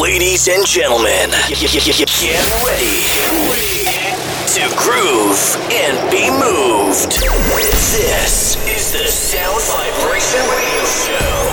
Ladies and gentlemen, get ready to groove and be moved. This is the Sound Vibration Radio Show.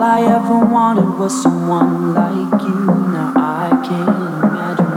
All I ever wanted was someone like you. Now I can't imagine.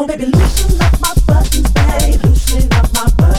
on, baby, loosen up my buttons, babe. Loosen up my buttons.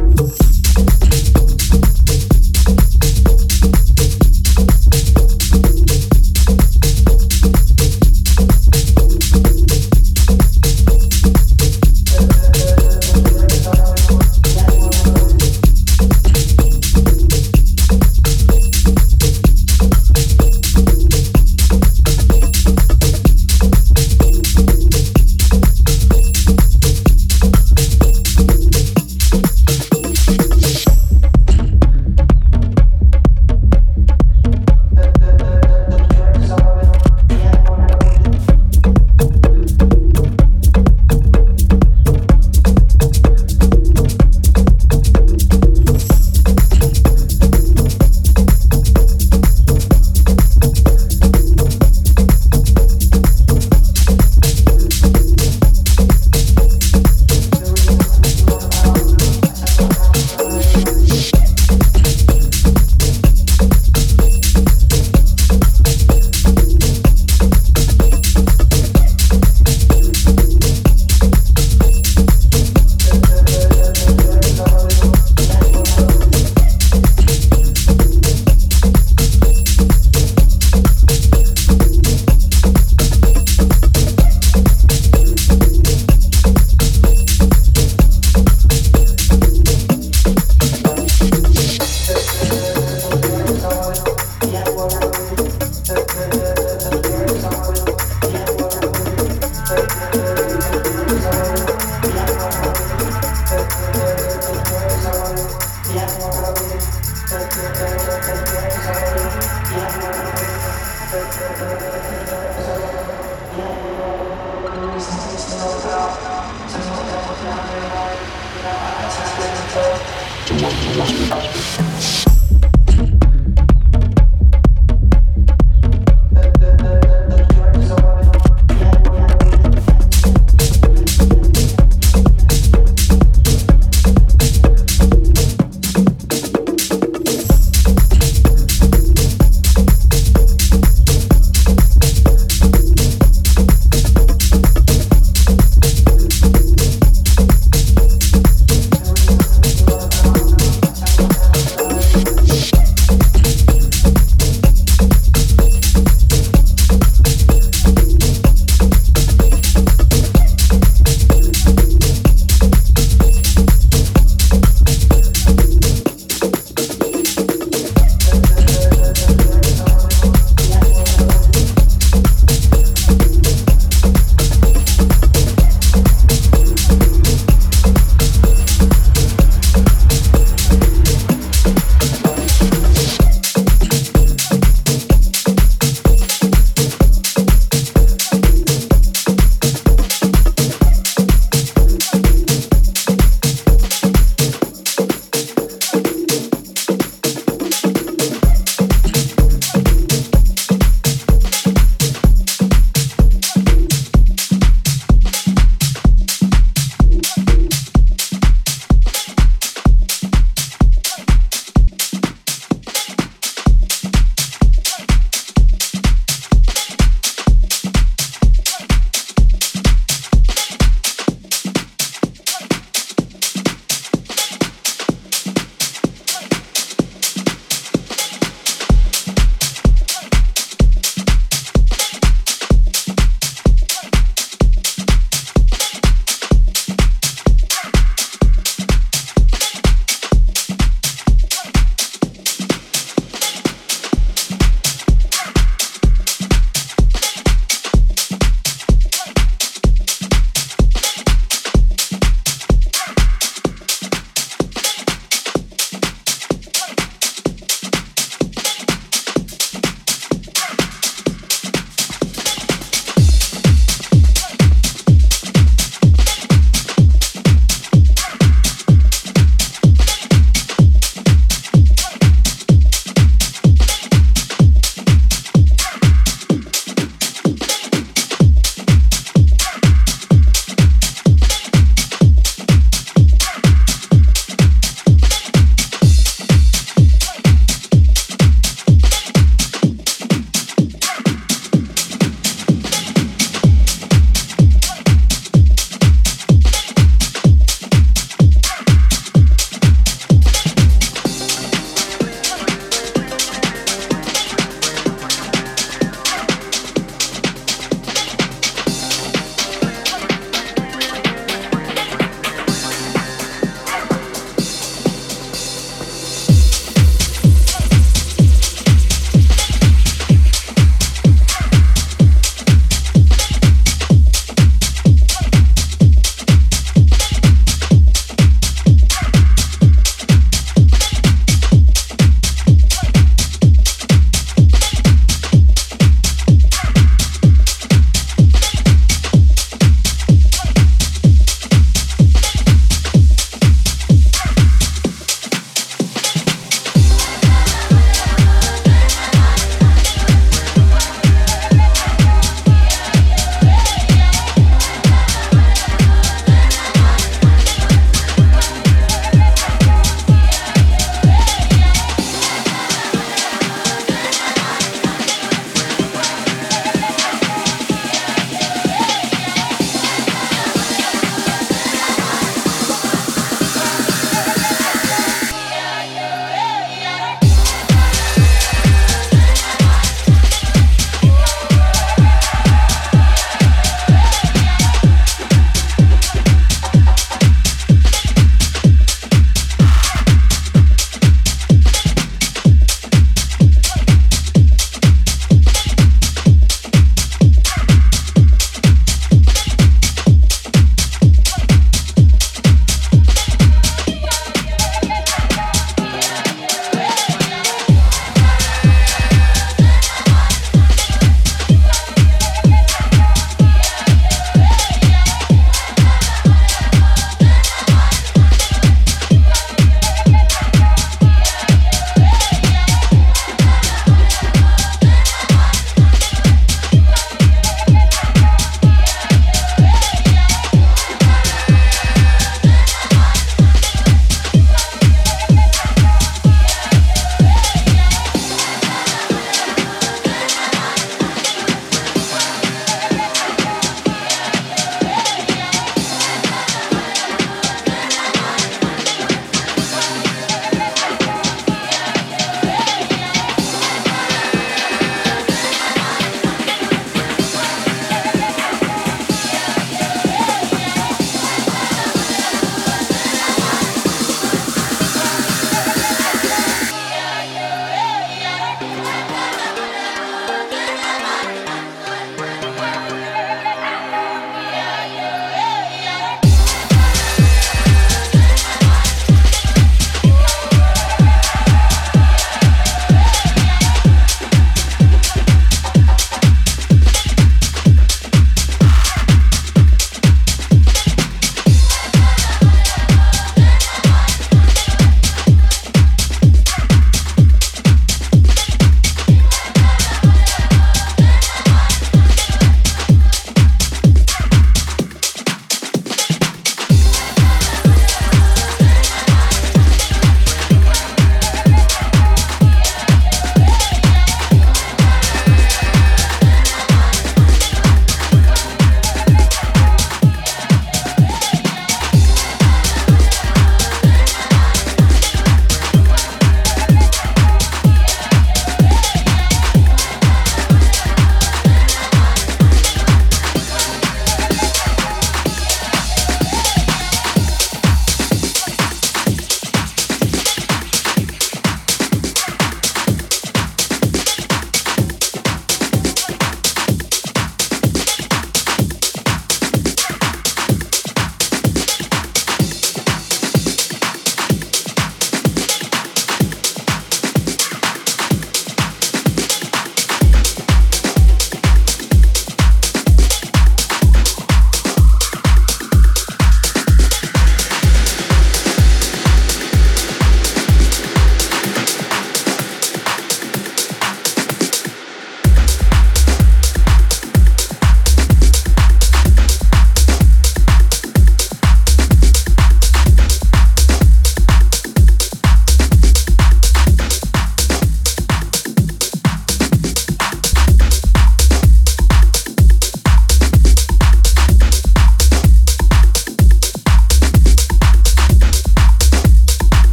To